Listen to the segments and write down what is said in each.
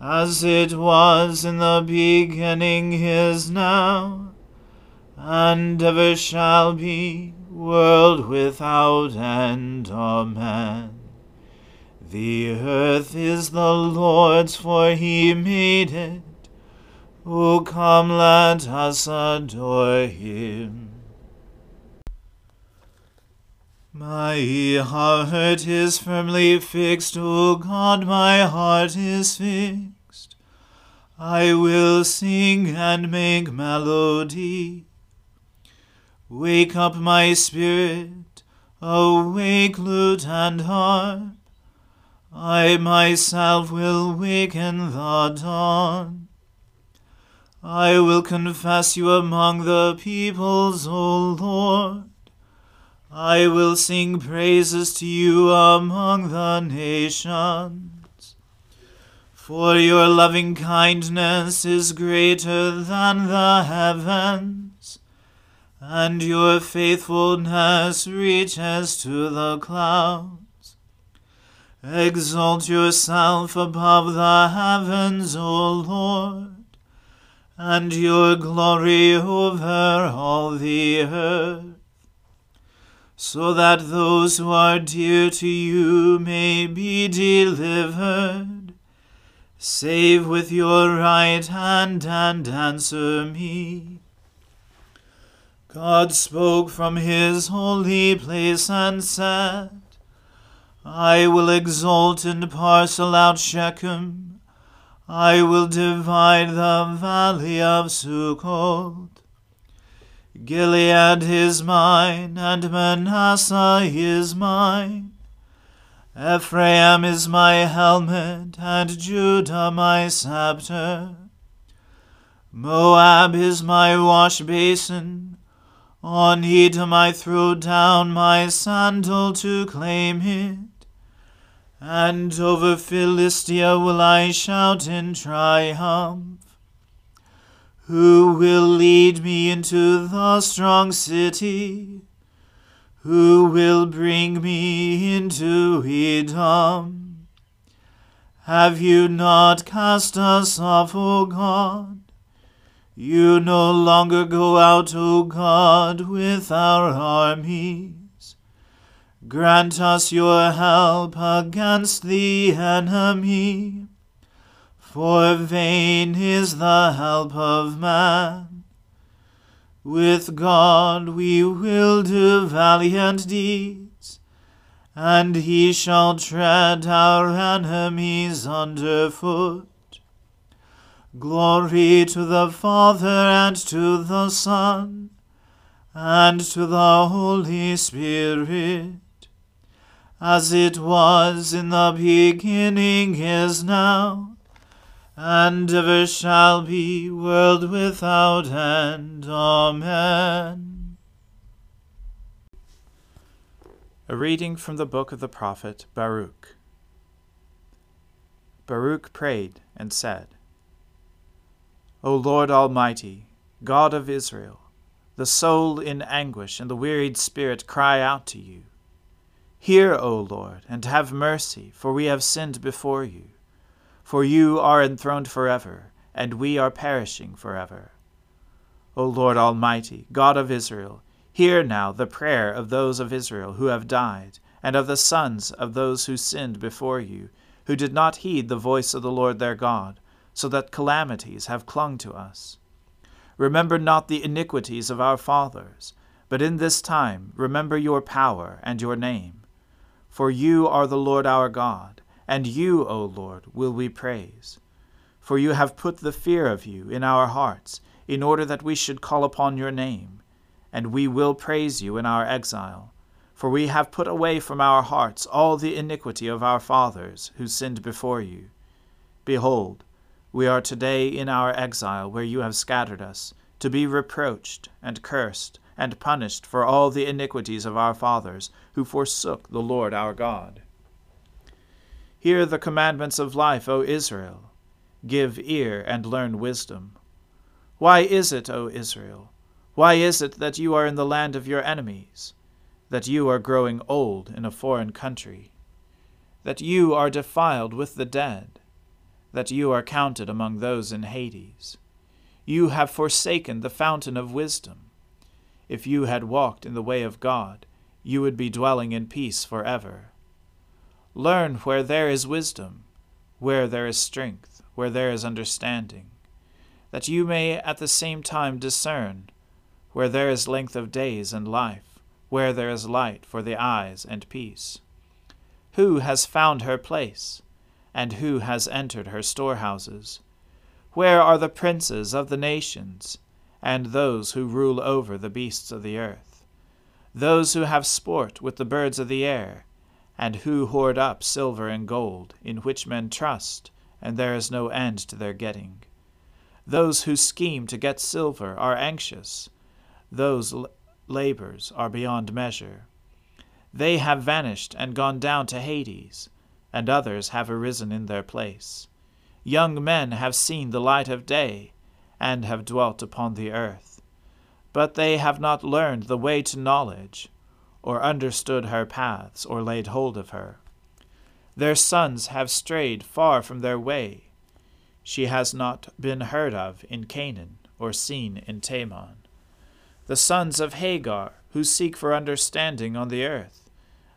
as it was in the beginning is now, and ever shall be, world without end. Amen. The earth is the Lord's, for he made it. O come, let us adore him. My heart is firmly fixed, O God, my heart is fixed. I will sing and make melody. Wake up my spirit, awake lute and harp. I myself will waken the dawn. I will confess you among the peoples, O Lord. I will sing praises to you among the nations. For your loving kindness is greater than the heavens, and your faithfulness reaches to the clouds. Exalt yourself above the heavens, O Lord, and your glory over all the earth so that those who are dear to you may be delivered. Save with your right hand and answer me. God spoke from his holy place and said, I will exalt and parcel out Shechem. I will divide the valley of Sukkot. Gilead is mine, and Manasseh is mine. Ephraim is my helmet, and Judah my scepter. Moab is my wash basin. On Edom I throw down my sandal to claim it. And over Philistia will I shout in triumph. Who will lead me into the strong city? Who will bring me into Edom? Have you not cast us off, O God? You no longer go out, O God, with our armies. Grant us your help against the enemy. For vain is the help of man. With God we will do valiant deeds, and he shall tread our enemies under foot. Glory to the Father and to the Son and to the Holy Spirit, as it was in the beginning is now, and ever shall be, world without end. Amen. A reading from the book of the prophet Baruch. Baruch prayed and said, O Lord Almighty, God of Israel, the soul in anguish and the wearied spirit cry out to you. Hear, O Lord, and have mercy, for we have sinned before you. For you are enthroned forever, and we are perishing forever. O Lord Almighty, God of Israel, hear now the prayer of those of Israel who have died, and of the sons of those who sinned before you, who did not heed the voice of the Lord their God so that calamities have clung to us. Remember not the iniquities of our fathers, but in this time remember your power and your name. For you are the Lord our God, and you, O Lord, will we praise. For you have put the fear of you in our hearts, in order that we should call upon your name. And we will praise you in our exile. For we have put away from our hearts all the iniquity of our fathers, who sinned before you. Behold, we are today in our exile where you have scattered us, to be reproached and cursed and punished for all the iniquities of our fathers, who forsook the Lord our God. Hear the commandments of life, O Israel. Give ear and learn wisdom. Why is it, O Israel? Why is it that you are in the land of your enemies? That you are growing old in a foreign country? That you are defiled with the dead? that you are counted among those in Hades. You have forsaken the fountain of wisdom. If you had walked in the way of God, you would be dwelling in peace forever. Learn where there is wisdom, where there is strength, where there is understanding, that you may at the same time discern where there is length of days and life, where there is light for the eyes and peace. Who has found her place? and who has entered her storehouses? Where are the princes of the nations, and those who rule over the beasts of the earth? Those who have sport with the birds of the air, and who hoard up silver and gold, in which men trust, and there is no end to their getting. Those who scheme to get silver are anxious, those l- labors are beyond measure. They have vanished and gone down to Hades and others have arisen in their place. Young men have seen the light of day, and have dwelt upon the earth. But they have not learned the way to knowledge, or understood her paths, or laid hold of her. Their sons have strayed far from their way. She has not been heard of in Canaan, or seen in Teman. The sons of Hagar, who seek for understanding on the earth,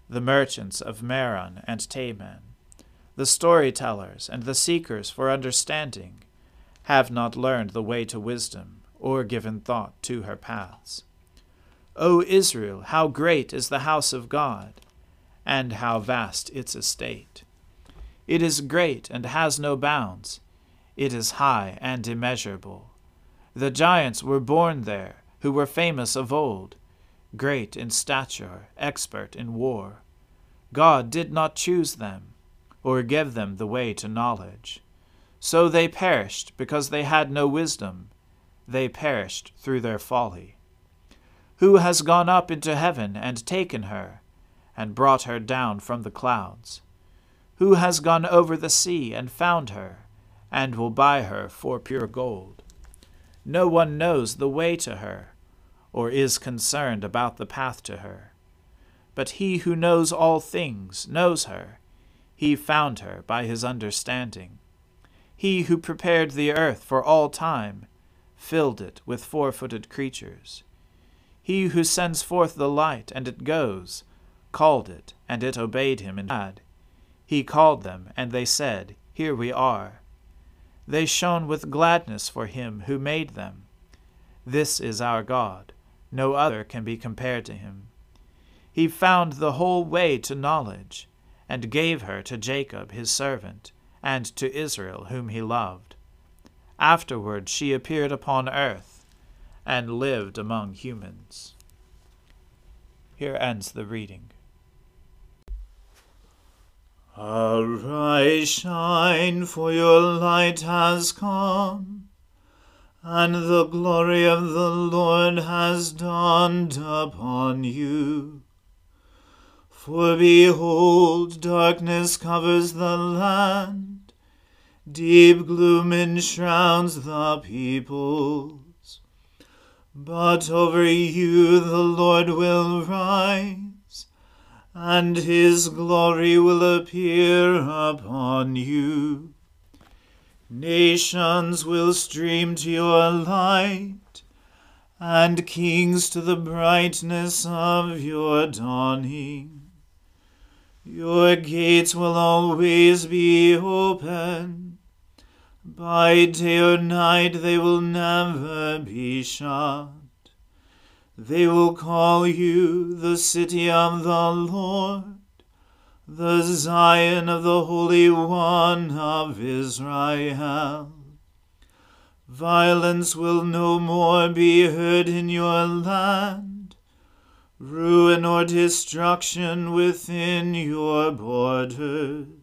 the merchants of Merran and Teman, the storytellers and the seekers for understanding, have not learned the way to wisdom, or given thought to her paths. O Israel, how great is the house of God, and how vast its estate! It is great and has no bounds. It is high and immeasurable. The giants were born there, who were famous of old, great in stature, expert in war. God did not choose them, or give them the way to knowledge. So they perished because they had no wisdom. They perished through their folly. Who has gone up into heaven and taken her, and brought her down from the clouds? Who has gone over the sea and found her, and will buy her for pure gold? No one knows the way to her, or is concerned about the path to her. But he who knows all things knows her. He found her by his understanding. He who prepared the earth for all time filled it with four footed creatures. He who sends forth the light, and it goes, called it, and it obeyed him and had. He called them, and they said, Here we are. They shone with gladness for him who made them. This is our God. No other can be compared to him. He found the whole way to knowledge, and gave her to Jacob his servant, and to Israel whom he loved. Afterward she appeared upon earth, and lived among humans. Here ends the reading. Arise, shine, for your light has come, and the glory of the Lord has dawned upon you. For behold, darkness covers the land, deep gloom enshrouds the peoples. But over you the Lord will rise and his glory will appear upon you. Nations will stream to your light, and kings to the brightness of your dawning. Your gates will always be open. By day or night they will never be shut. They will call you the city of the Lord, the Zion of the Holy One of Israel. Violence will no more be heard in your land, ruin or destruction within your borders.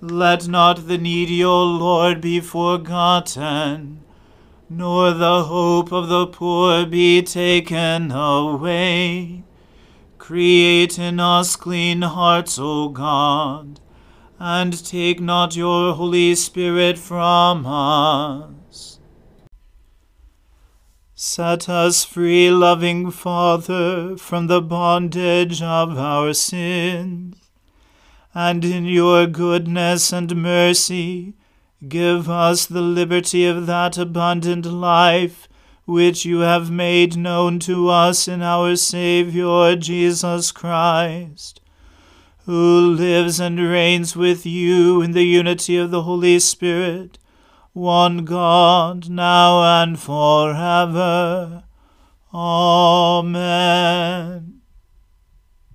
Let not the needy, O Lord, be forgotten, nor the hope of the poor be taken away. Create in us clean hearts, O God, and take not your Holy Spirit from us. Set us free, loving Father, from the bondage of our sins and in your goodness and mercy give us the liberty of that abundant life which you have made known to us in our Saviour Jesus Christ, who lives and reigns with you in the unity of the Holy Spirit, one God, now and forever. Amen.